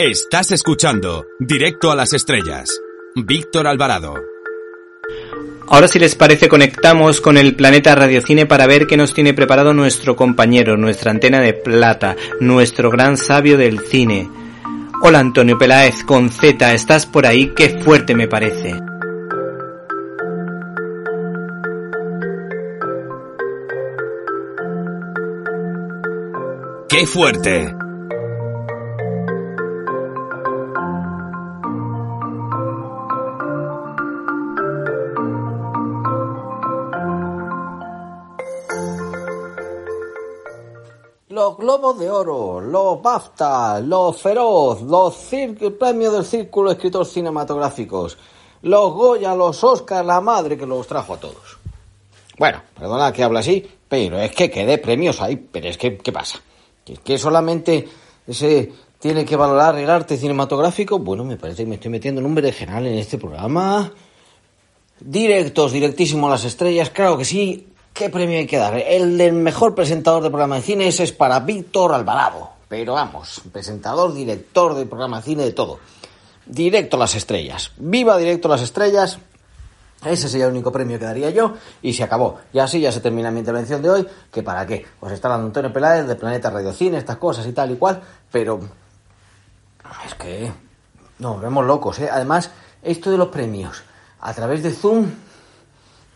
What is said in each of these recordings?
Estás escuchando Directo a las Estrellas. Víctor Alvarado. Ahora si les parece conectamos con el planeta Radiocine para ver qué nos tiene preparado nuestro compañero, nuestra antena de plata, nuestro gran sabio del cine. Hola Antonio Peláez con Z, ¿estás por ahí? Qué fuerte me parece. ¡Qué fuerte! Los Globos de Oro, los BAFTA, los Feroz, los premios del Círculo de Escritores Cinematográficos, los Goya, los Oscar, la madre que los trajo a todos. Bueno, perdona que habla así, pero es que quedé premios ahí, pero es que, ¿qué pasa? ¿Es que solamente se tiene que valorar el arte cinematográfico? Bueno, me parece que me estoy metiendo en un general en este programa. Directos, directísimo a las estrellas, claro que sí, ¿Qué premio hay que dar? El del mejor presentador de programa de cine ese es para Víctor Alvarado. Pero vamos, presentador, director de programa de cine, de todo. Directo a las estrellas. Viva Directo a las estrellas. Ese sería el único premio que daría yo y se acabó. Y así ya se termina mi intervención de hoy. ¿Que para qué? Pues está dando Antonio Peláez de Planeta Radio Cine, estas cosas y tal y cual. Pero es que nos vemos locos, ¿eh? Además, esto de los premios a través de Zoom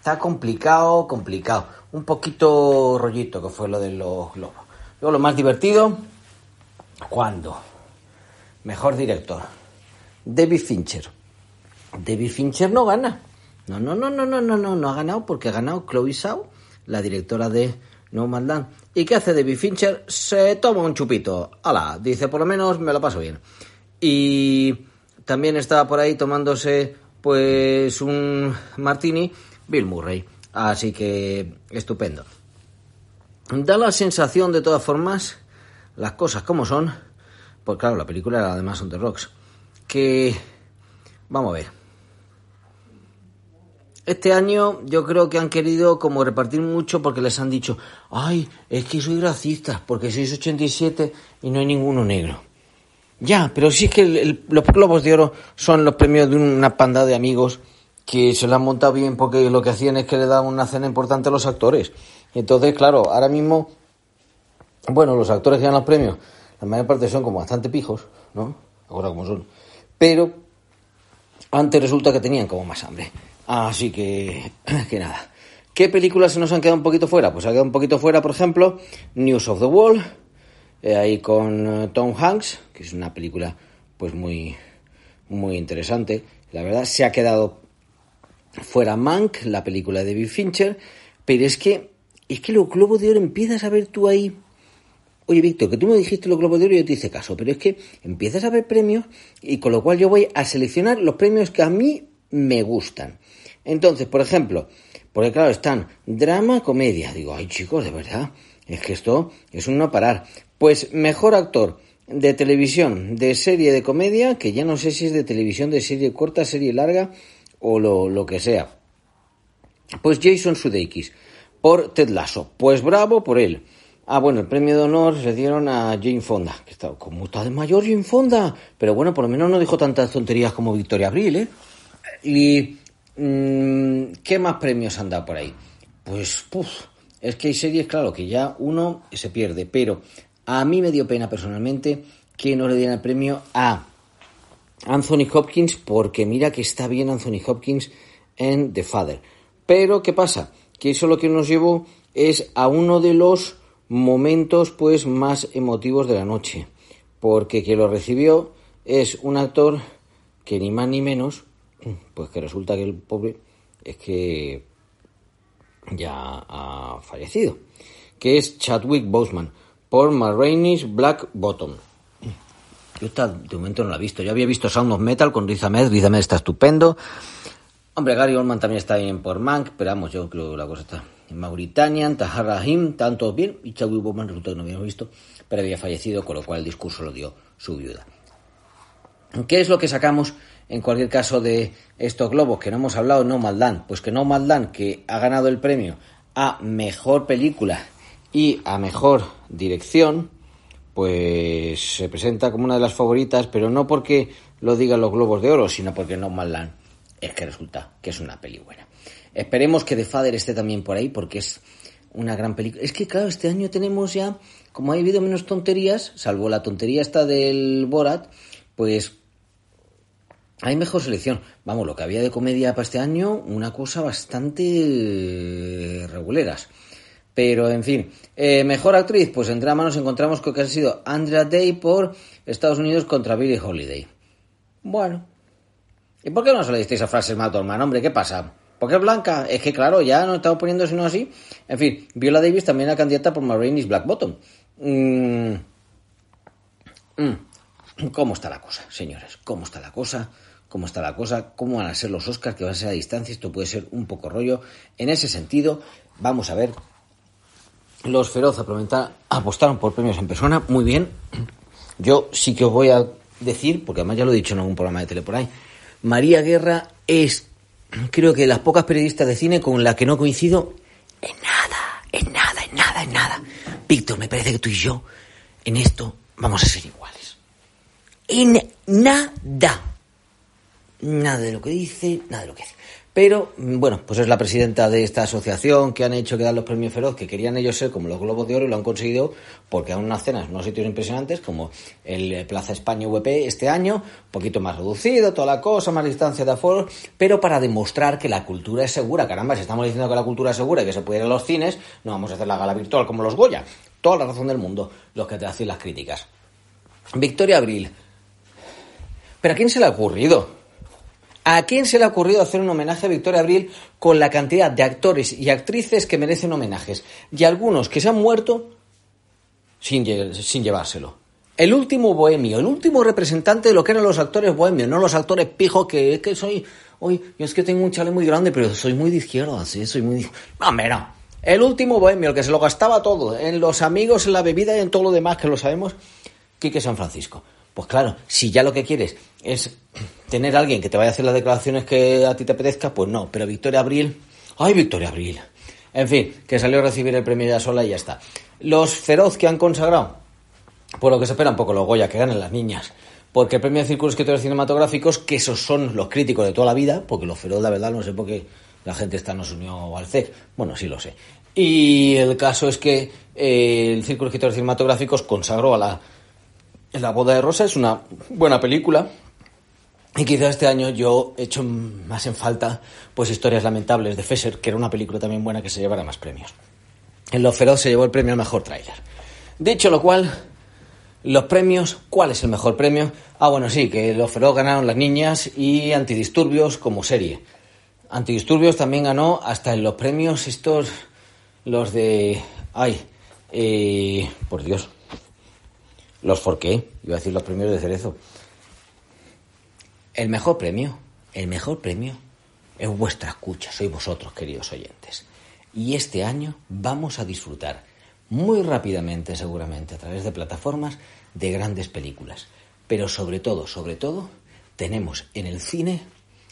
Está complicado, complicado. Un poquito rollito que fue lo de los globos. Luego lo más divertido, ¿cuándo? Mejor director. David Fincher. David Fincher no gana. No, no, no, no, no, no, no, no ha ganado porque ha ganado Chloe Zhao, la directora de No Man's ¿Y qué hace David Fincher? Se toma un chupito. Hala, dice, por lo menos me lo paso bien. Y también estaba por ahí tomándose pues un martini Bill Murray. Así que estupendo. Da la sensación, de todas formas, las cosas como son, pues claro, la película era además on the rocks, que vamos a ver. Este año yo creo que han querido como repartir mucho porque les han dicho, ay, es que soy racista, porque sois 87 y no hay ninguno negro. Ya, pero si es que los globos de oro son los premios de una panda de amigos que se lo han montado bien porque lo que hacían es que le daban una cena importante a los actores. Entonces, claro, ahora mismo, bueno, los actores que ganan los premios, la mayor parte son como bastante pijos, ¿no? Ahora como son. Pero antes resulta que tenían como más hambre. Así que, que nada. ¿Qué películas se nos han quedado un poquito fuera? Pues ha quedado un poquito fuera, por ejemplo, News of the World, eh, ahí con eh, Tom Hanks, que es una película pues muy, muy interesante. La verdad, se ha quedado fuera Mank, la película de David Fincher, pero es que, es que los globos de oro empiezas a ver tú ahí. Oye, Víctor, que tú me dijiste los globos de oro y yo te hice caso, pero es que empiezas a ver premios y con lo cual yo voy a seleccionar los premios que a mí me gustan. Entonces, por ejemplo, porque claro, están drama, comedia. Digo, ay chicos, de verdad, es que esto es un no parar. Pues mejor actor de televisión, de serie de comedia, que ya no sé si es de televisión, de serie corta, serie larga, o lo, lo que sea. Pues Jason Sudeikis por Ted Lasso. Pues bravo por él. Ah, bueno, el premio de honor se dieron a Jane Fonda, que está como está de mayor Jane Fonda, pero bueno, por lo menos no dijo tantas tonterías como Victoria Abril, ¿eh? Y mm, ¿qué más premios han dado por ahí? Pues, puf, es que hay series, claro, que ya uno se pierde, pero a mí me dio pena personalmente que no le dieran el premio a Anthony Hopkins porque mira que está bien Anthony Hopkins en The Father. Pero ¿qué pasa? Que eso lo que nos llevó es a uno de los momentos pues más emotivos de la noche, porque quien lo recibió es un actor que ni más ni menos, pues que resulta que el pobre es que ya ha fallecido, que es Chadwick Boseman por Marraine's Black Bottom. Yo esta, de momento no la he visto. Yo había visto Sound of Metal con Riz Ahmed. Riz Ahmed está estupendo. Hombre, Gary Oldman también está bien por Mank, pero vamos, yo creo que la cosa está en Mauritania, Tahar Rahim, tanto bien, y Chadwick Boseman resulta que no habíamos visto, pero había fallecido, con lo cual el discurso lo dio su viuda. ¿Qué es lo que sacamos en cualquier caso de estos globos? Que no hemos hablado, No Maldan. Pues que No Maldan, que ha ganado el premio a mejor película y a mejor dirección, pues se presenta como una de las favoritas, pero no porque lo digan los Globos de Oro, sino porque No Land es que resulta que es una peli buena. Esperemos que The Father esté también por ahí, porque es una gran película. Es que, claro, este año tenemos ya, como ha habido menos tonterías, salvo la tontería esta del Borat, pues hay mejor selección. Vamos, lo que había de comedia para este año, una cosa bastante reguleras. Pero, en fin, eh, mejor actriz, pues en drama nos encontramos con que ha sido Andrea Day por Estados Unidos contra Billie Holiday. Bueno. ¿Y por qué no se le disteis a frases Maltorman, hombre? ¿Qué pasa? ¿Por es blanca? Es que, claro, ya no estamos poniendo sino así. En fin, Viola Davis también era candidata por Marines Black Bottom. Mm. Mm. ¿Cómo está la cosa, señores? ¿Cómo está la cosa? ¿Cómo está la cosa? ¿Cómo van a ser los Oscars? Que va a ser a distancia. Esto puede ser un poco rollo. En ese sentido, vamos a ver los Feroz apostaron por premios en persona, muy bien. Yo sí que os voy a decir, porque además ya lo he dicho en algún programa de tele por ahí, María Guerra es, creo que las pocas periodistas de cine con la que no coincido en nada, en nada, en nada, en nada. Víctor, me parece que tú y yo en esto vamos a ser iguales. En nada. Nada de lo que dice, nada de lo que dice. Pero, mm, bueno, pues es la presidenta de esta asociación que han hecho que dan los premios Feroz, que querían ellos ser como los Globos de Oro y lo han conseguido porque han unas cenas, unos sitios impresionantes, como el eh, Plaza España VP este año, un poquito más reducido, toda la cosa, más distancia de aforo, pero para demostrar que la cultura es segura. Caramba, si estamos diciendo que la cultura es segura y que se puede ir a los cines, no vamos a hacer la gala virtual como los Goya. Toda la razón del mundo, los que te hacen las críticas. Victoria Abril. ¿Pero a quién se le ha ocurrido? ¿A quién se le ha ocurrido hacer un homenaje a Victoria Abril con la cantidad de actores y actrices que merecen homenajes? Y algunos que se han muerto sin, llevárselo. El último bohemio, el último representante de lo que eran los actores bohemios, no los actores pijos que es que soy, hoy, yo es que tengo un chale muy grande, pero soy muy de izquierda, sí, soy muy. No, no. El último bohemio, el que se lo gastaba todo, en los amigos, en la bebida y en todo lo demás que lo sabemos, Quique San Francisco. Pues claro, si ya lo que quieres es tener a alguien que te vaya a hacer las declaraciones que a ti te apetezca, pues no. Pero Victoria Abril, ¡ay, Victoria Abril! En fin, que salió a recibir el premio ya sola y ya está. Los feroz que han consagrado, por lo que se espera un poco los Goya, que ganen las niñas. Porque el premio de Círculos Escritores Cinematográficos, que esos son los críticos de toda la vida, porque los feroz, la verdad, no sé por qué la gente está no se unió al CEC. Bueno, sí lo sé. Y el caso es que eh, el Círculo de Escritores Cinematográficos consagró a la la boda de Rosa es una buena película. Y quizá este año yo he hecho más en falta pues Historias Lamentables de Fesser, que era una película también buena que se llevara más premios. En Lo Feroz se llevó el premio al mejor tráiler. Dicho lo cual, los premios, ¿cuál es el mejor premio? Ah, bueno, sí, que Lo Feroz ganaron las niñas y Antidisturbios como serie. Antidisturbios también ganó hasta en los premios estos, los de... Ay, eh, por Dios, los Forqué, iba a decir los premios de Cerezo. El mejor premio, el mejor premio es vuestra escucha, sois vosotros, queridos oyentes. Y este año vamos a disfrutar muy rápidamente, seguramente, a través de plataformas, de grandes películas. Pero sobre todo, sobre todo, tenemos en el cine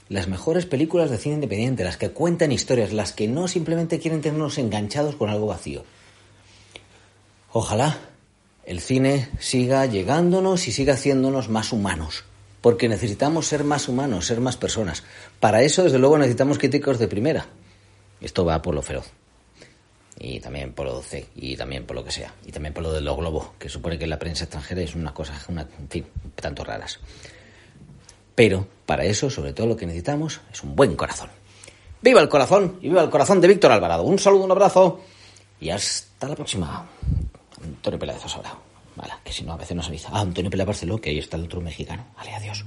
las mejores películas de cine independiente, las que cuentan historias, las que no simplemente quieren tenernos enganchados con algo vacío. Ojalá el cine siga llegándonos y siga haciéndonos más humanos. Porque necesitamos ser más humanos, ser más personas. Para eso, desde luego, necesitamos críticos de primera. Esto va por lo feroz. Y también por lo C, y también por lo que sea. Y también por lo de los globos, que supone que la prensa extranjera es una cosa, una, en fin, tanto raras. Pero para eso, sobre todo, lo que necesitamos es un buen corazón. ¡Viva el corazón! Y viva el corazón de Víctor Alvarado. Un saludo, un abrazo y hasta la próxima. Antonio Pela de Zosora. Vale, que si no, a veces no se avisa. Ah, Antonio Pela Barceló, que ahí está el otro mexicano. Vale, adiós.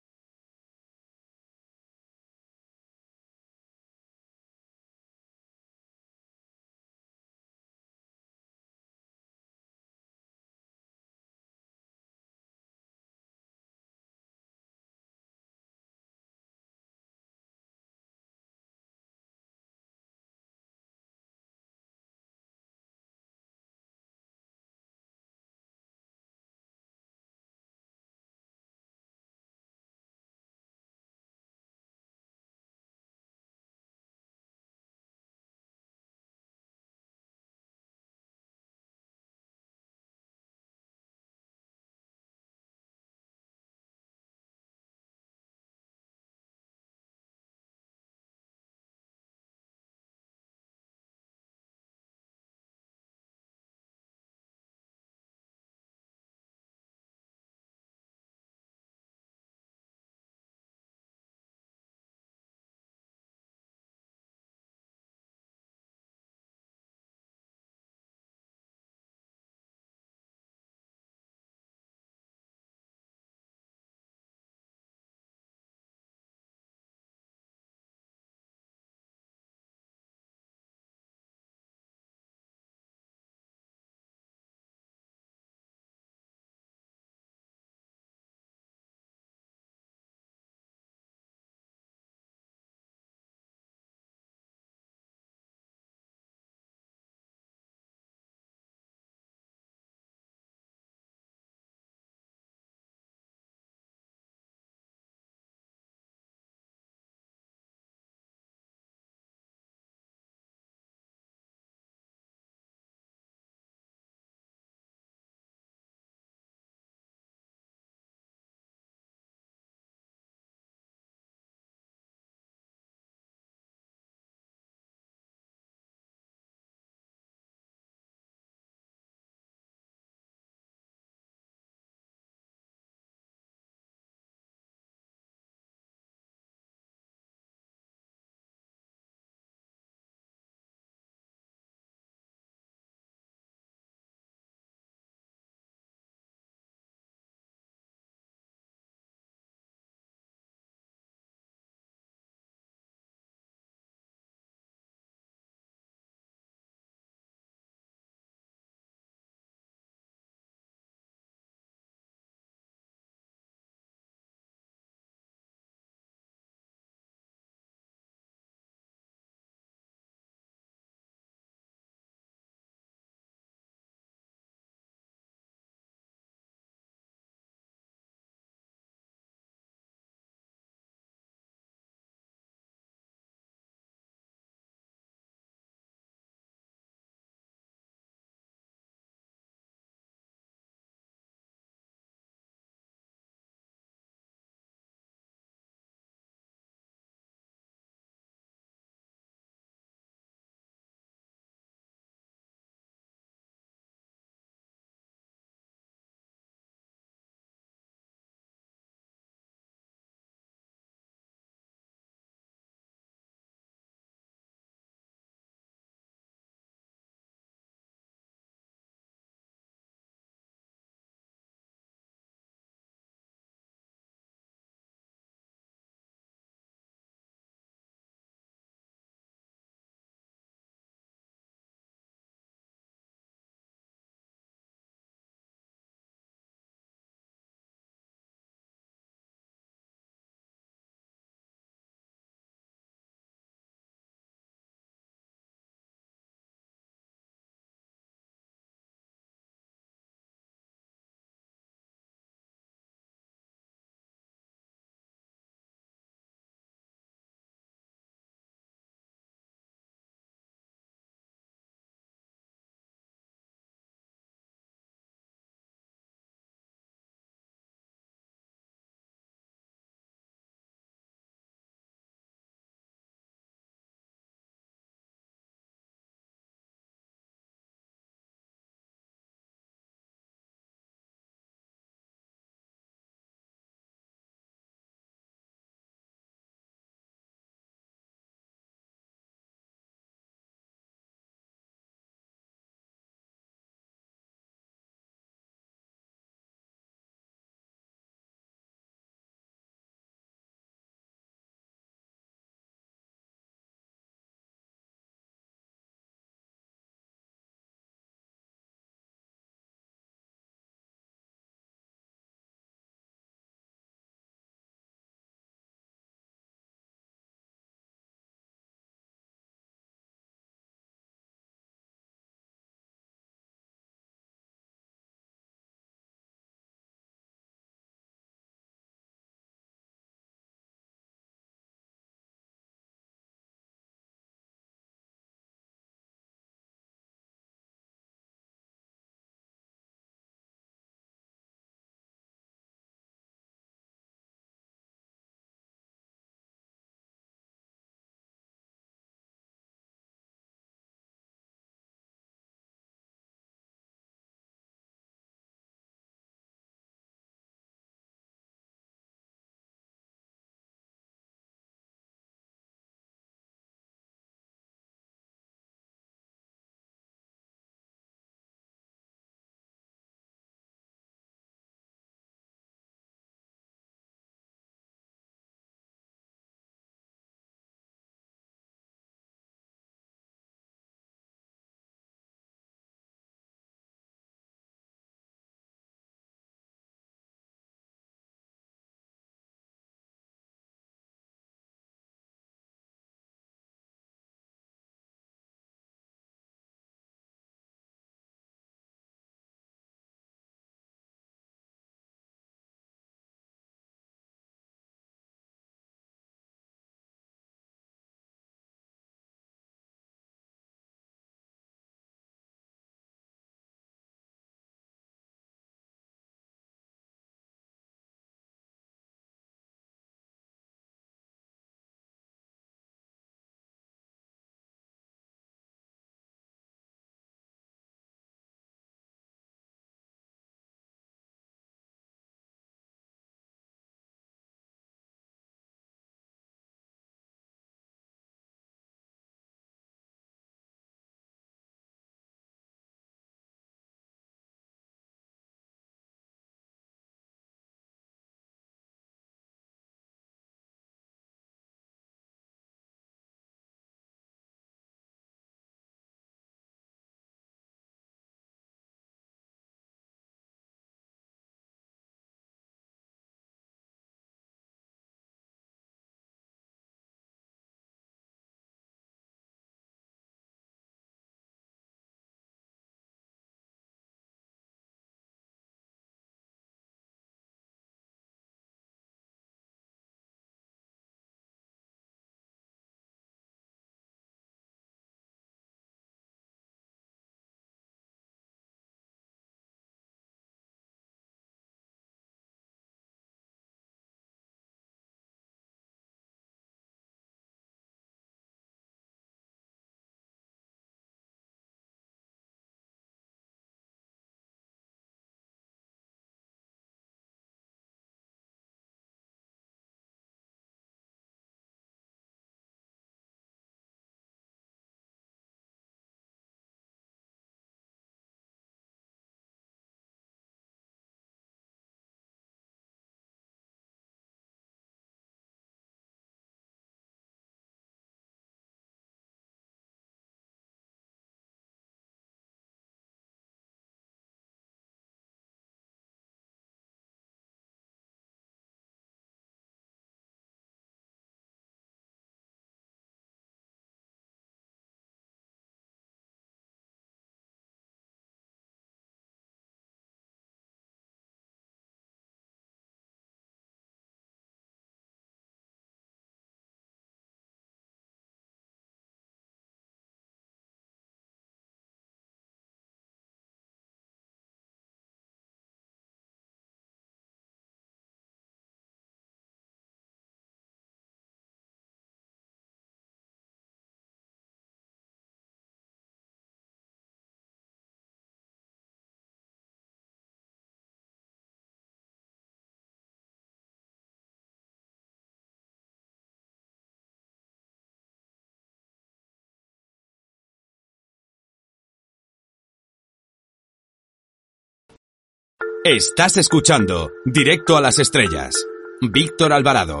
Estás escuchando Directo a las Estrellas. Víctor Alvarado.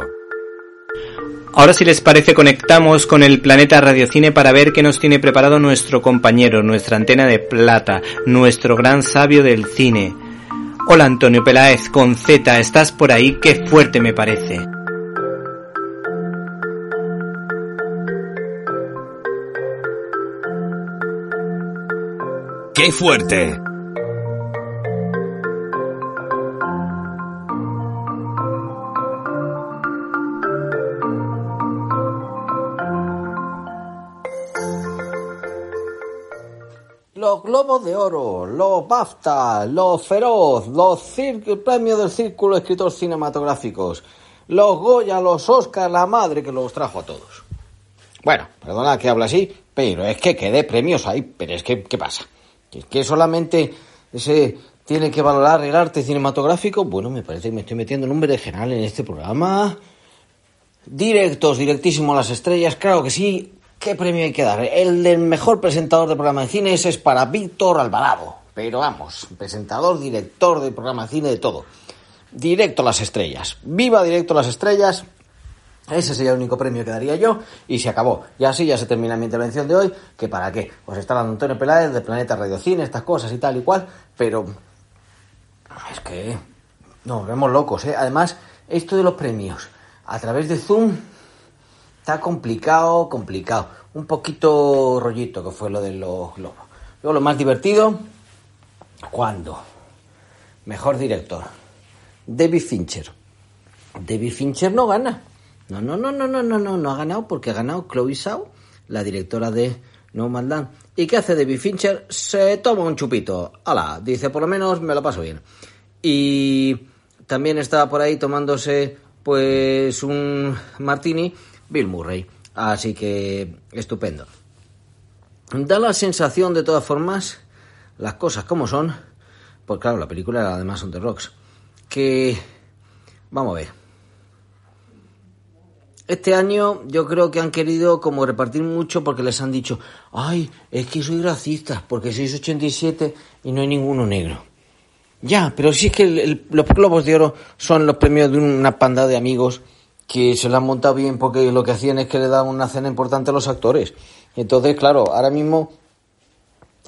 Ahora si les parece conectamos con el planeta Radiocine para ver qué nos tiene preparado nuestro compañero, nuestra antena de plata, nuestro gran sabio del cine. Hola Antonio Peláez con Z, ¿estás por ahí? Qué fuerte me parece. ¡Qué fuerte! Los Globos de Oro, los BAFTA, los Feroz, los premios del Círculo de Escritores Cinematográficos, los Goya, los Oscar, la madre que los trajo a todos. Bueno, perdona que habla así, pero es que quedé premios ahí, pero es que, ¿qué pasa? ¿Es que solamente se tiene que valorar el arte cinematográfico? Bueno, me parece que me estoy metiendo en un general en este programa. Directos, directísimo a las estrellas, claro que sí, ¿Qué premio hay que dar? El del mejor presentador de programa de cine ese es para Víctor Alvarado. Pero vamos, presentador, director de programa de cine, de todo. Directo a las estrellas. Viva Directo a las estrellas. Ese sería el único premio que daría yo y se acabó. Y así ya se termina mi intervención de hoy. ¿Que para qué? Pues está hablando Antonio Peláez de Planeta Radio Cine, estas cosas y tal y cual. Pero es que nos vemos locos, ¿eh? Además, esto de los premios a través de Zoom Está complicado, complicado. Un poquito rollito que fue lo de los globos. Luego lo más divertido, ¿cuándo? Mejor director. David Fincher. David Fincher no gana. No, no, no, no, no, no, no, no ha ganado porque ha ganado Chloe Zhao, la directora de No Mandan. ¿Y qué hace David Fincher? Se toma un chupito. Hala, dice, por lo menos me lo paso bien. Y también estaba por ahí tomándose pues un martini Bill Murray. Así que estupendo. Da la sensación, de todas formas, las cosas como son, pues claro, la película además son The Rocks, que... Vamos a ver. Este año yo creo que han querido como repartir mucho porque les han dicho, ay, es que soy racista, porque sois 87 y no hay ninguno negro. Ya, pero si es que los globos de oro son los premios de una panda de amigos que se la han montado bien porque lo que hacían es que le daban una cena importante a los actores. Entonces, claro, ahora mismo,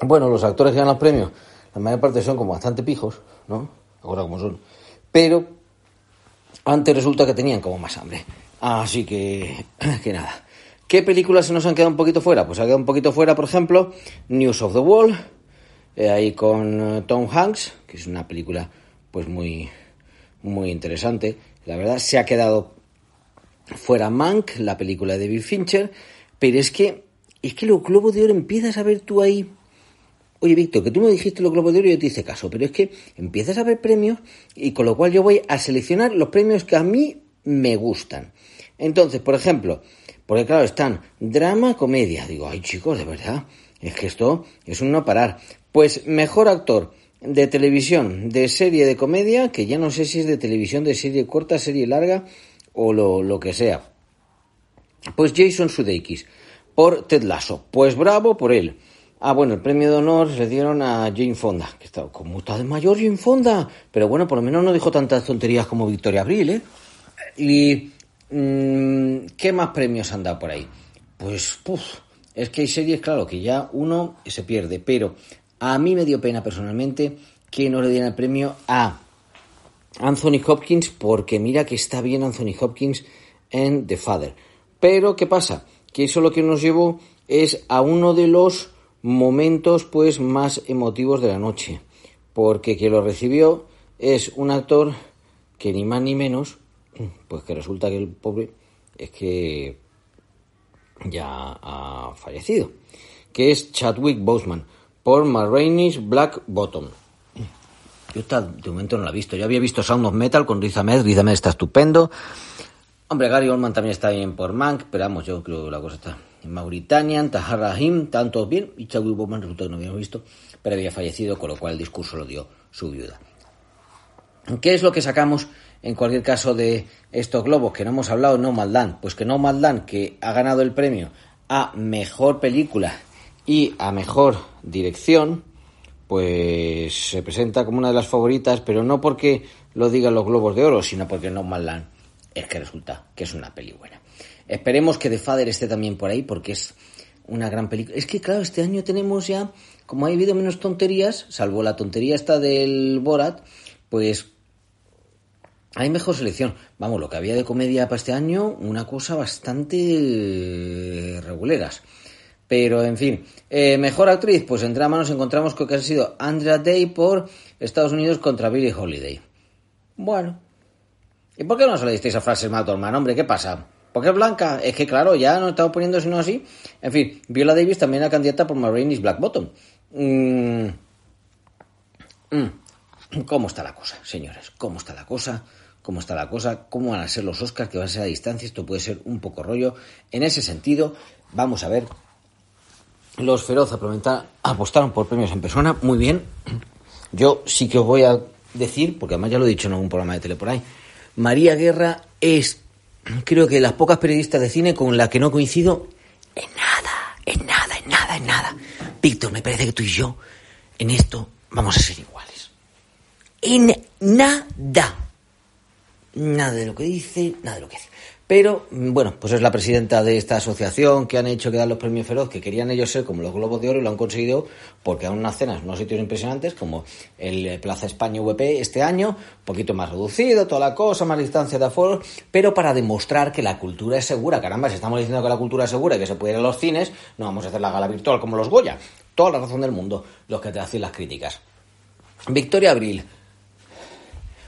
bueno, los actores que ganan los premios, la mayor parte son como bastante pijos, ¿no? Ahora como son. Pero antes resulta que tenían como más hambre. Así que, que nada. ¿Qué películas se nos han quedado un poquito fuera? Pues ha quedado un poquito fuera, por ejemplo, News of the Wall, eh, ahí con eh, Tom Hanks, que es una película pues muy, muy interesante. La verdad, se ha quedado fuera Mank, la película de David Fincher, pero es que, es que los globos de oro empiezas a ver tú ahí. Oye, Víctor, que tú me dijiste los globos de oro y yo te hice caso, pero es que empiezas a ver premios y con lo cual yo voy a seleccionar los premios que a mí me gustan. Entonces, por ejemplo, porque claro, están drama, comedia. Digo, ay chicos, de verdad, es que esto es un no parar. Pues mejor actor de televisión, de serie de comedia, que ya no sé si es de televisión, de serie corta, serie larga, o lo, lo que sea. Pues Jason Sudeikis por Ted Lasso. Pues bravo por él. Ah, bueno, el premio de honor le dieron a Jane Fonda, que está como de mayor Jane Fonda, pero bueno, por lo menos no dijo tantas tonterías como Victoria Abril, ¿eh? Y mm, ¿qué más premios han dado por ahí? Pues, puf, es que hay series, claro, que ya uno se pierde, pero a mí me dio pena personalmente que no le dieran el premio a Anthony Hopkins porque mira que está bien Anthony Hopkins en The Father. Pero ¿qué pasa? Que eso lo que nos llevó es a uno de los momentos pues más emotivos de la noche, porque quien lo recibió es un actor que ni más ni menos, pues que resulta que el pobre es que ya ha fallecido, que es Chadwick Boseman por Marraine's Black Bottom. Yo esta, de momento no la he visto. Yo había visto Sound of Metal con Riz Ahmed. Está estupendo. Hombre, Gary Oldman también está bien por Mank, pero vamos, yo creo que la cosa está en Mauritania, Tahar Rahim, todos bien, y Chadwick Boseman resulta que no habíamos visto, pero había fallecido, con lo cual el discurso lo dio su viuda. ¿Qué es lo que sacamos en cualquier caso de estos globos? Que no hemos hablado, No Maldan. Pues que No Maldan, que ha ganado el premio a mejor película y a mejor dirección, pues se presenta como una de las favoritas, pero no porque lo digan los Globos de Oro, sino porque No Land es que resulta que es una peli buena. Esperemos que The Father esté también por ahí, porque es una gran película. Es que, claro, este año tenemos ya, como ha habido menos tonterías, salvo la tontería esta del Borat, pues hay mejor selección. Vamos, lo que había de comedia para este año, una cosa bastante reguleras. Pero, en fin, eh, mejor actriz, pues en drama nos encontramos con que ha sido Andrea Day por Estados Unidos contra Billie Holiday. Bueno. ¿Y por qué no se le disteis a Frances McDormand, hombre? ¿Qué pasa? ¿Por qué es blanca? Es que, claro, ya no estamos poniendo sino así. En fin, Viola Davis también era candidata por Marines Black Bottom. Mm. Mm. ¿Cómo está la cosa, señores? ¿Cómo está la cosa? ¿Cómo está la cosa? ¿Cómo van a ser los Oscars? Que van a ser a distancia. Esto puede ser un poco rollo. En ese sentido, vamos a ver los Feroz apostaron por premios en persona, muy bien. Yo sí que os voy a decir, porque además ya lo he dicho en algún programa de tele por ahí, María Guerra es, creo que las pocas periodistas de cine con la que no coincido en nada, en nada, en nada, en nada. Víctor, me parece que tú y yo en esto vamos a ser iguales. En nada. Nada de lo que dice, nada de lo que dice. Pero, mm, bueno, pues es la presidenta de esta asociación que han hecho que dan los premios Feroz, que querían ellos ser como los Globos de Oro y lo han conseguido porque han unas cenas, unos sitios impresionantes, como el eh, Plaza España VP este año, un poquito más reducido, toda la cosa, más distancia de aforo, pero para demostrar que la cultura es segura. Caramba, si estamos diciendo que la cultura es segura y que se puede ir a los cines, no vamos a hacer la gala virtual como los Goya. Toda la razón del mundo, los que te hacen las críticas. Victoria Abril.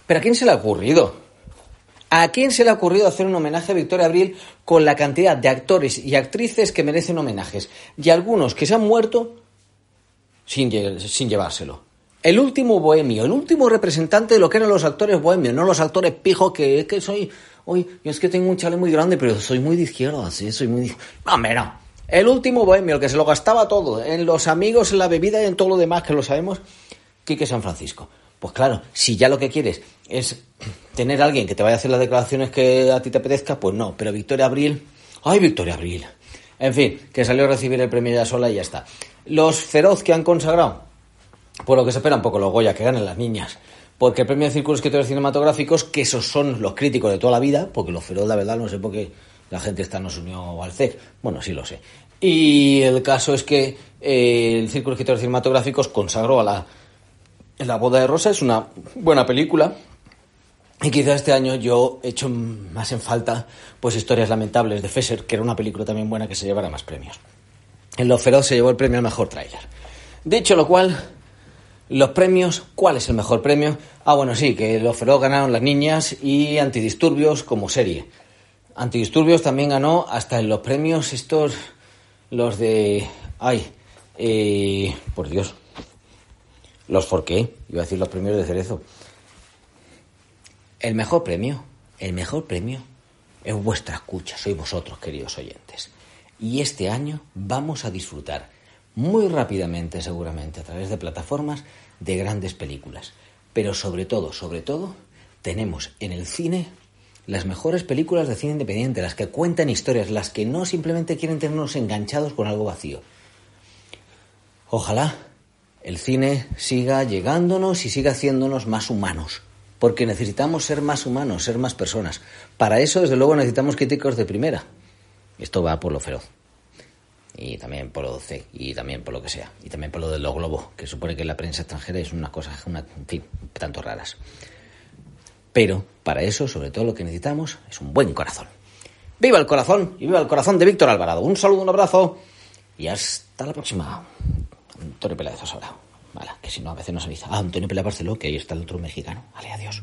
¿Pero a quién se le ha ocurrido? ¿A quién se le ha ocurrido hacer un homenaje a Victoria Abril con la cantidad de actores y actrices que merecen homenajes? Y algunos que se han muerto sin, llevárselo. El último bohemio, el último representante de lo que eran los actores bohemios, no los actores pijos que es que soy, hoy yo es que tengo un chale muy grande, pero soy muy de izquierda, sí, soy muy... No, no. El último bohemio, el que se lo gastaba todo, en los amigos, en la bebida y en todo lo demás que lo sabemos, Quique San Francisco. Pues claro, si ya lo que quieres es tener a alguien que te vaya a hacer las declaraciones que a ti te apetezca, pues no. Pero Victoria Abril, ¡ay, Victoria Abril! En fin, que salió a recibir el premio ya sola y ya está. Los feroz que han consagrado, por lo que se espera un poco los Goya, que ganen las niñas. Porque el premio de Círculos Escritores Cinematográficos, que esos son los críticos de toda la vida, porque los feroz, la verdad, no sé por qué la gente está nos unió al CEC. Bueno, sí lo sé. Y el caso es que eh, el Círculo de Escritores Cinematográficos consagró a la la boda de Rosa es una buena película. Y quizá este año yo he hecho más en falta pues historias lamentables de Fesser, que era una película también buena que se llevara más premios. En Lo Feroz se llevó el premio al mejor tráiler. Dicho lo cual, los premios, ¿cuál es el mejor premio? Ah, bueno, sí, que Lo Feroz ganaron las niñas y Antidisturbios como serie. Antidisturbios también ganó hasta en los premios estos, los de... Ay, eh, por Dios, los Forqué, iba a decir los premios de Cerezo. El mejor premio, el mejor premio es vuestra escucha, sois vosotros, queridos oyentes. Y este año vamos a disfrutar muy rápidamente, seguramente, a través de plataformas, de grandes películas. Pero sobre todo, sobre todo, tenemos en el cine las mejores películas de cine independiente, las que cuentan historias, las que no simplemente quieren tenernos enganchados con algo vacío. Ojalá el cine siga llegándonos y siga haciéndonos más humanos. Porque necesitamos ser más humanos, ser más personas. Para eso, desde luego, necesitamos críticos de primera. Esto va por lo feroz. Y también por lo C, y también por lo que sea. Y también por lo de los globos, que supone que la prensa extranjera es una cosa, una, en fin, tanto raras. Pero para eso, sobre todo, lo que necesitamos es un buen corazón. ¡Viva el corazón! Y viva el corazón de Víctor Alvarado. Un saludo, un abrazo y hasta la próxima. Antonio Peláez ahora. Vale, que si no, a veces no se dice. Ah, Antonio Peláez Barceló, que ahí está el otro mexicano. Vale, adiós.